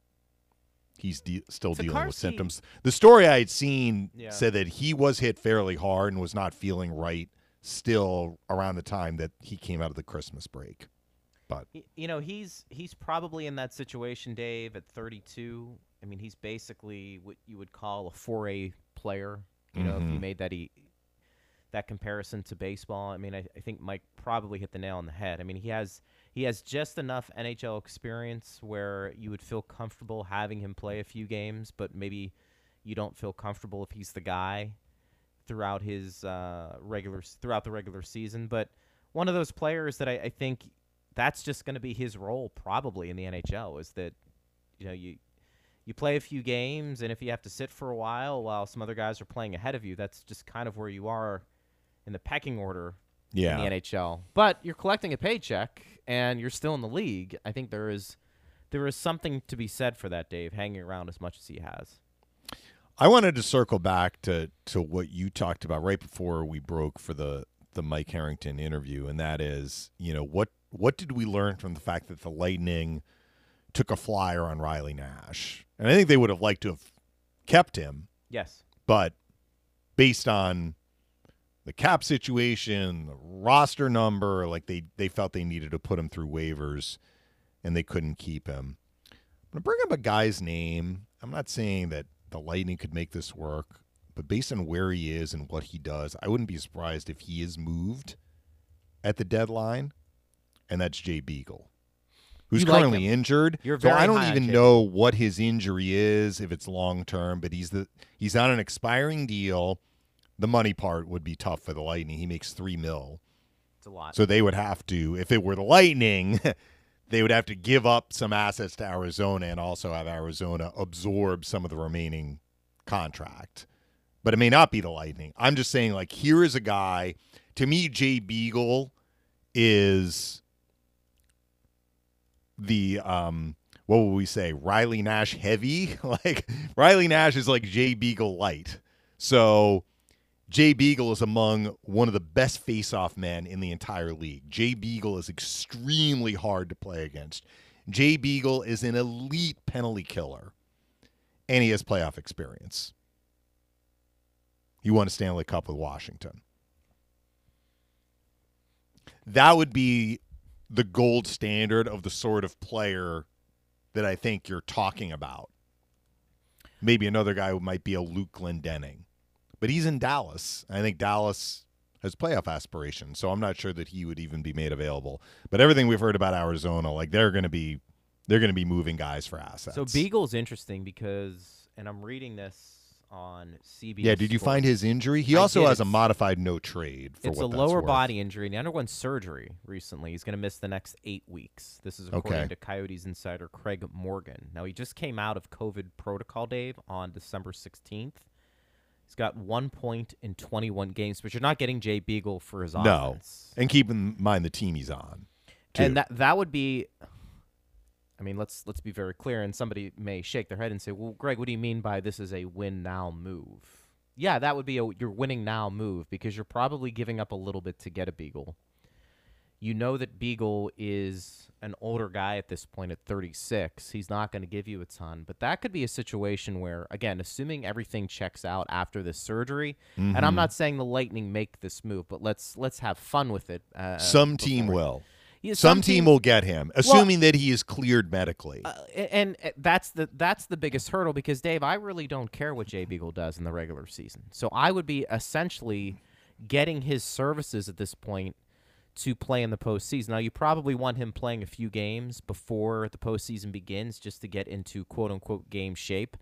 he's de- still dealing with Tokarski- symptoms. The story I had seen Yeah. said that he was hit fairly hard and was not feeling right still around the time that he came out of the Christmas break. But You know, he's he's probably in that situation, Dave, at 32. I mean, he's basically what you would call a 4A player. You know, if you Mhm. made that he, that comparison to baseball, I mean, I, I think Mike probably hit the nail on the head. I mean, he has he has just enough NHL experience where you would feel comfortable having him play a few games, but maybe you don't feel comfortable if he's the guy throughout his uh, regular throughout the regular season. But one of those players that I, I think that's just going to be his role probably in the NHL is that you know you you play a few games and if you have to sit for a while while some other guys are playing ahead of you, that's just kind of where you are in the pecking order yeah, in the NHL. But you're collecting a paycheck and you're still in the league. I think there is there is something to be said for that, Dave, hanging around as much as he has. I wanted to circle back to to what you talked about right before we broke for the the Mike Harrington interview, and that is, you know, what what did we learn from the fact that the Lightning took a flyer on Riley Nash, and I think they would have liked to have kept him, Yes. but based on the cap situation, the roster number, like they they felt they needed to put him through waivers, and they couldn't keep him. I'm gonna bring up a guy's name. I'm not saying that the Lightning could make this work, but based on where he is and what he does, I wouldn't be surprised if he is moved at the deadline, and that's Jay Beagle, who's You currently him. injured. You're so very I don't even know what his injury is, if it's long term, but he's the he's on an expiring deal. The money part would be tough for the Lightning. He makes three mil. It's a lot. So they would have to, if it were the Lightning, they would have to give up some assets to Arizona and also have Arizona absorb some of the remaining contract. But it may not be the Lightning. I'm just saying, like, here is a guy. To me, Jay Beagle is the um what would we say riley nash heavy like riley nash is like jay beagle light so jay beagle is among one of the best face-off men in the entire league. Jay beagle is extremely hard to play against. Jay beagle is an elite penalty killer and he has playoff experience. He won a stanley cup with washington. That would be the gold standard of the sort of player that I think you're talking about. Maybe another guy might be a Luke Glendening, but he's in Dallas. I think Dallas has playoff aspirations, so I'm not sure that he would even be made available. But everything we've heard about Arizona, like they're going to be, they're going to be moving guys for assets. So Beagle's interesting because, and I'm reading this on CBS. yeah. Did you Sports. find his injury? He I also did. has a modified no trade. For It's a lower worth. body injury, and he underwent surgery recently. He's going to miss the next eight weeks. This is according Okay. to Coyotes insider Craig Morgan. Now, he just came out of COVID protocol, Dave, on December 16th. He's got one point in 21 games, but you're not getting Jay Beagle for his offense. No, and keep in mind the team he's on. Too. And that that would be I mean, let's let's be very clear and somebody may shake their head and say, "Well, Greg, what do you mean by this is a win now move?" Yeah, that would be a your winning now move because you're probably giving up a little bit to get a Beagle. You know that Beagle is an older guy at this point at 36. He's not going to give you a ton, but that could be a situation where, again, assuming everything checks out after this surgery, and Mm-hmm. I'm not saying the Lightning make this move, but let's let's have fun with it. Uh, Some team will. Yeah, Some, team, will get him, assuming that he is cleared medically. Uh, and uh, that's the that's the biggest hurdle because Dave, I really don't care what Jay Beagle does in the regular season. So I would be essentially getting his services at this point to play in the postseason. Now you probably want him playing a few games before the postseason begins, just to get into quote unquote game shape.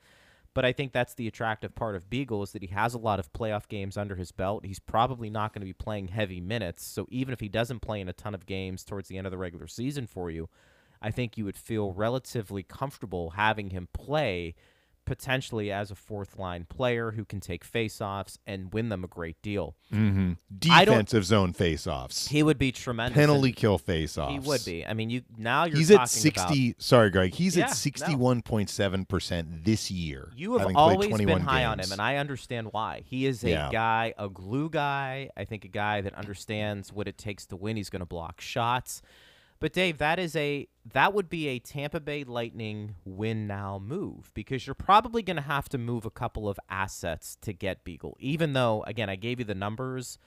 But I think that's the attractive part of Beagle is that he has a lot of playoff games under his belt. He's probably not going to be playing heavy minutes. So even if he doesn't play in a ton of games towards the end of the regular season for you, I think you would feel relatively comfortable having him play potentially as a fourth line player who can take faceoffs and win them a great deal. mm-hmm. Defensive zone faceoffs, He would be tremendous. penalty kill faceoffs. He would be. I mean, you now you're He's at sixty. sorry, Greg. He's Yeah, at sixty-one point seven percent this year. You have always 21 been high on him, and I understand why. He is a Yeah. guy, a glue guy. I think a guy that understands what it takes to win. He's going to block shots. But Dave, that is a that would be a Tampa Bay Lightning win now move because you're probably going to have to move a couple of assets to get Beagle. Even though again, I gave you the numbers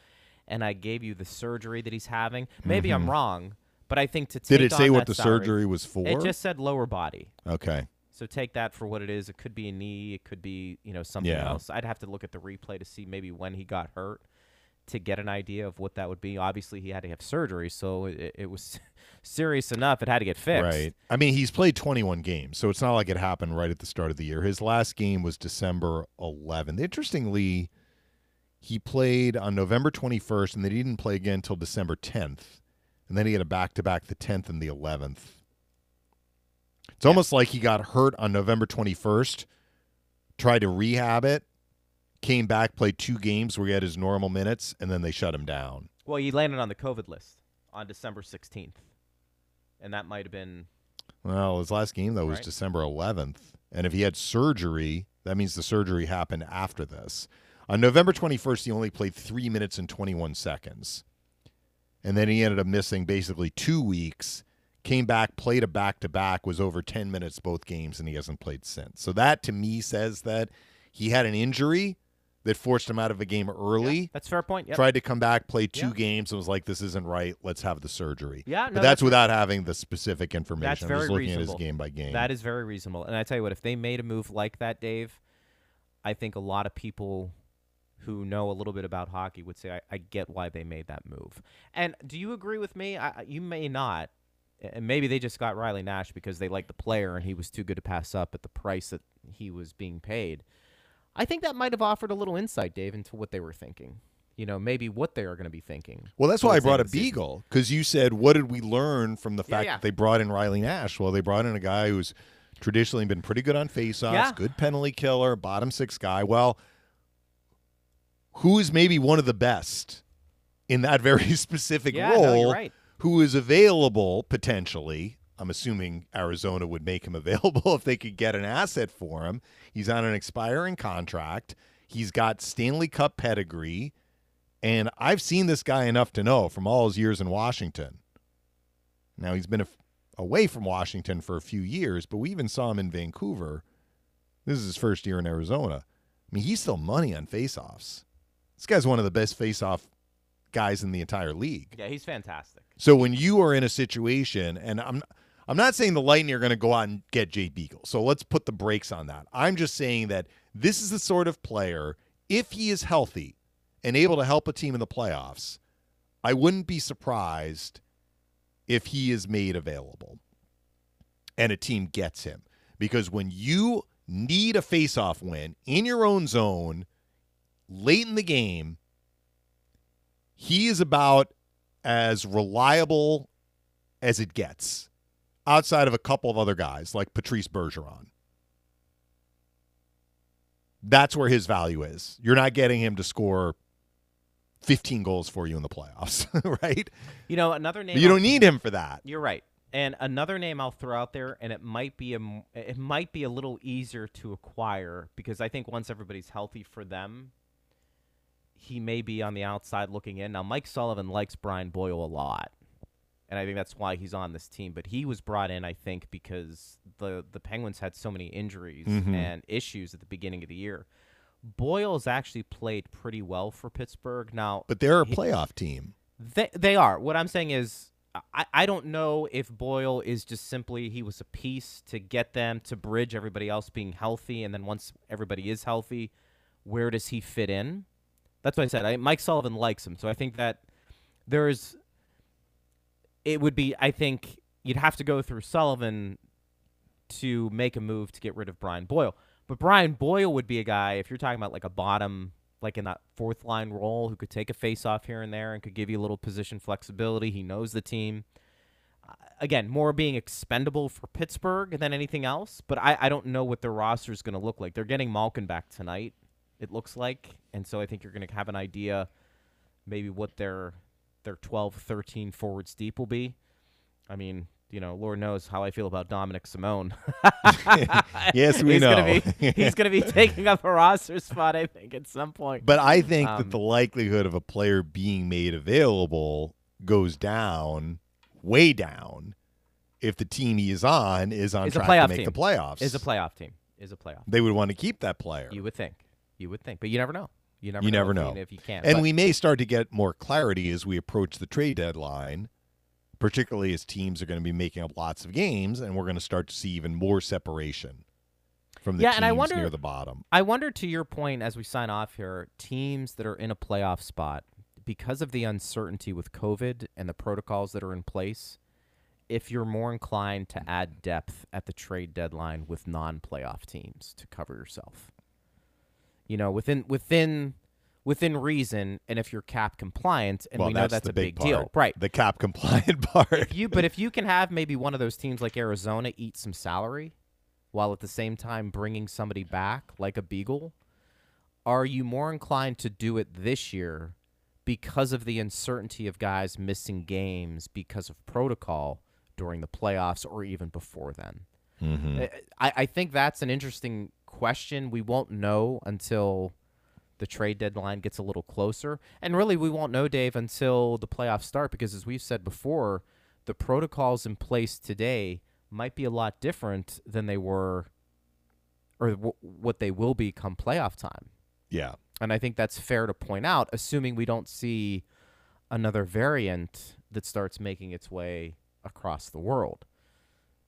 and I gave you the surgery that he's having. Maybe I'm wrong, but I think to take Mm-hmm. Did it say what the salary- surgery was for? It just said lower body. okay. So take that for what it is. It could be a knee. It could be you know something Yeah. else. I'd have to look at the replay to see maybe when he got hurt to get an idea of what that would be. Obviously, he had to have surgery, so it, it was serious enough. It had to get fixed. Right. I mean, he's played 21 games, so it's not like it happened right at the start of the year. His last game was December 11th. Interestingly, he played on November 21st, and then he didn't play again until December 10th. And then he had a back to back the 10th and the 11th. It's almost like he got hurt on November 21st, tried to rehab it, came back, played two games where he had his normal minutes, and then they shut him down. Well, he landed on the COVID list on December 16th, and that might have been Well, his last game though was Right. December 11th, and if he had surgery, that means the surgery happened after this. On November 21st, he only played three minutes and 21 seconds, and then he ended up missing basically two weeks. Came back, played a back to back, was over 10 minutes both games, and he hasn't played since. So that to me says that he had an injury that forced him out of a game early. that's a fair point. Yep. Tried to come back, play two Yeah. games, and was like, "This isn't right. Let's have the surgery." Yeah, but that's, that's- without having the specific information. That's I'm very just looking reasonable. at his game by game. That is very reasonable. And I tell you what, if they made a move like that, Dave, I think a lot of people who know a little bit about hockey would say, I, I get why they made that move. And do you agree with me? I- you may not. And maybe they just got Riley Nash because they liked the player and he was too good to pass up at the price that he was being paid. I think that might have offered a little insight, Dave, into what they were thinking. You know, maybe what they are going to be thinking. Well, that's why I brought a of the season. Beagle because you said, "What did we learn from the Yeah, fact yeah. that they brought in Riley Nash?" Well, they brought in a guy who's traditionally been pretty good on faceoffs, Yeah. good penalty killer, bottom six guy. Well, who is maybe one of the best in that very specific Yeah, role? no, right. Who is available potentially? I'm assuming Arizona would make him available if they could get an asset for him. He's on an expiring contract. He's got Stanley Cup pedigree. And I've seen this guy enough to know from all his years in Washington. Now, he's been a, away from Washington for a few years, but we even saw him in Vancouver. This is his first year in Arizona. I mean, he's still money on faceoffs. This guy's one of the best faceoff guys in the entire league. Yeah, he's fantastic. So when you are in a situation, and I'm I'm not saying the Lightning are going to go out and get Jay Beagle. So let's put the brakes on that. I'm just saying that this is the sort of player, if he is healthy and able to help a team in the playoffs, I wouldn't be surprised if he is made available and a team gets him. Because when you need a faceoff win in your own zone late in the game, he is about as reliable as it gets outside of a couple of other guys like Patrice Bergeron. That's where his value is. You're not getting him to score 15 goals for you in the playoffs, right? You know, another name. But you don't need him for that. You're right. And another name I'll throw out there, and it might be a it might be a little easier to acquire because I think once everybody's healthy for them, he may be on the outside looking in. Now, Mike Sullivan likes Brian Boyle a lot, and I think that's why he's on this team. But he was brought in, I think, because the the Penguins had so many injuries Mhm. and issues at the beginning of the year. Boyle's actually played pretty well for Pittsburgh. Now, But they're a he- playoff team. they they are. What I'm saying is, I I don't know if Boyle is just simply he was a piece to get them to bridge everybody else being healthy, and then once everybody is healthy, where does he fit in? That's what I said. I, Mike Sullivan likes him, so I think that there's. It would be. I think you'd have to go through Sullivan to make a move to get rid of Brian Boyle. But Brian Boyle would be a guy if you're talking about like a bottom, like in that fourth line role, who could take a face off here and there and could give you a little position flexibility. He knows the team. Uh, again, more being expendable for Pittsburgh than anything else. But I, I don't know what their roster is going to look like. They're getting Malkin back tonight, it looks like, and so I think you're going to have an idea, maybe what their their 12, 13 forwards deep will be. I mean, you know, Lord knows how I feel about Dominik Simon. Yes, we he's know. Gonna be, he's going to be taking up a roster spot, I think, at some point. But I think Um, that the likelihood of a player being made available goes down, way down, if the team he is on is on Is track to make team. the playoffs. is a playoff team. Is a playoff. They would want to keep that player. You would think. You would think, but you never know. You never. You know never know. if you can. and But we may start to get more clarity as we approach the trade deadline, particularly as teams are going to be making up lots of games, and we're going to start to see even more separation from the Yeah, teams and I wonder- near the bottom. I wonder, to your point, as we sign off here, teams that are in a playoff spot because of the uncertainty with COVID and the protocols that are in place. If you're more inclined to add depth at the trade deadline with non-playoff teams to cover yourself, you know, within within within reason, and if you're cap compliant, and well, we know that's, that's, a big, big, deal, right? The cap compliant part. if you but if you can have maybe one of those teams like Arizona eat some salary while at the same time bringing somebody back like a Beagle, are you more inclined to do it this year because of the uncertainty of guys missing games because of protocol during the playoffs or even before then? Mhm. I, I think that's an interesting question. We won't know until the trade deadline gets a little closer. And really, we won't know, Dave, until the playoffs start because, as we've said before, the protocols in place today might be a lot different than they were or w- what they will be come playoff time. Yeah. And I think that's fair to point out, assuming we don't see another variant that starts making its way across the world.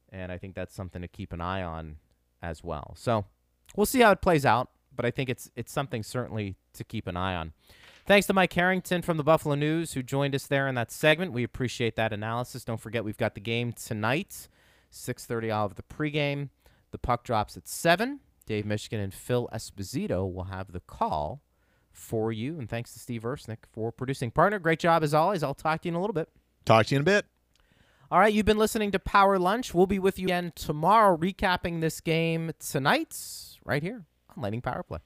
And I think that's something to keep an eye on as well. So we'll see how it plays out, but I think it's it's something certainly to keep an eye on. Thanks to Mike Harrington from the Buffalo News who joined us there in that segment. We appreciate that analysis. Don't forget we've got the game tonight, 6:30 out of the pregame. The puck drops at 7. Dave Mishkin and Phil Esposito will have the call for you. And thanks to Steve Ersnick for producing. Partner, great job as always. I'll talk to you in a little bit. Talk to you in a bit. All right, you've been listening to Power Lunch. We'll be with you again tomorrow, recapping this game tonight, right here on Lightning Power Play.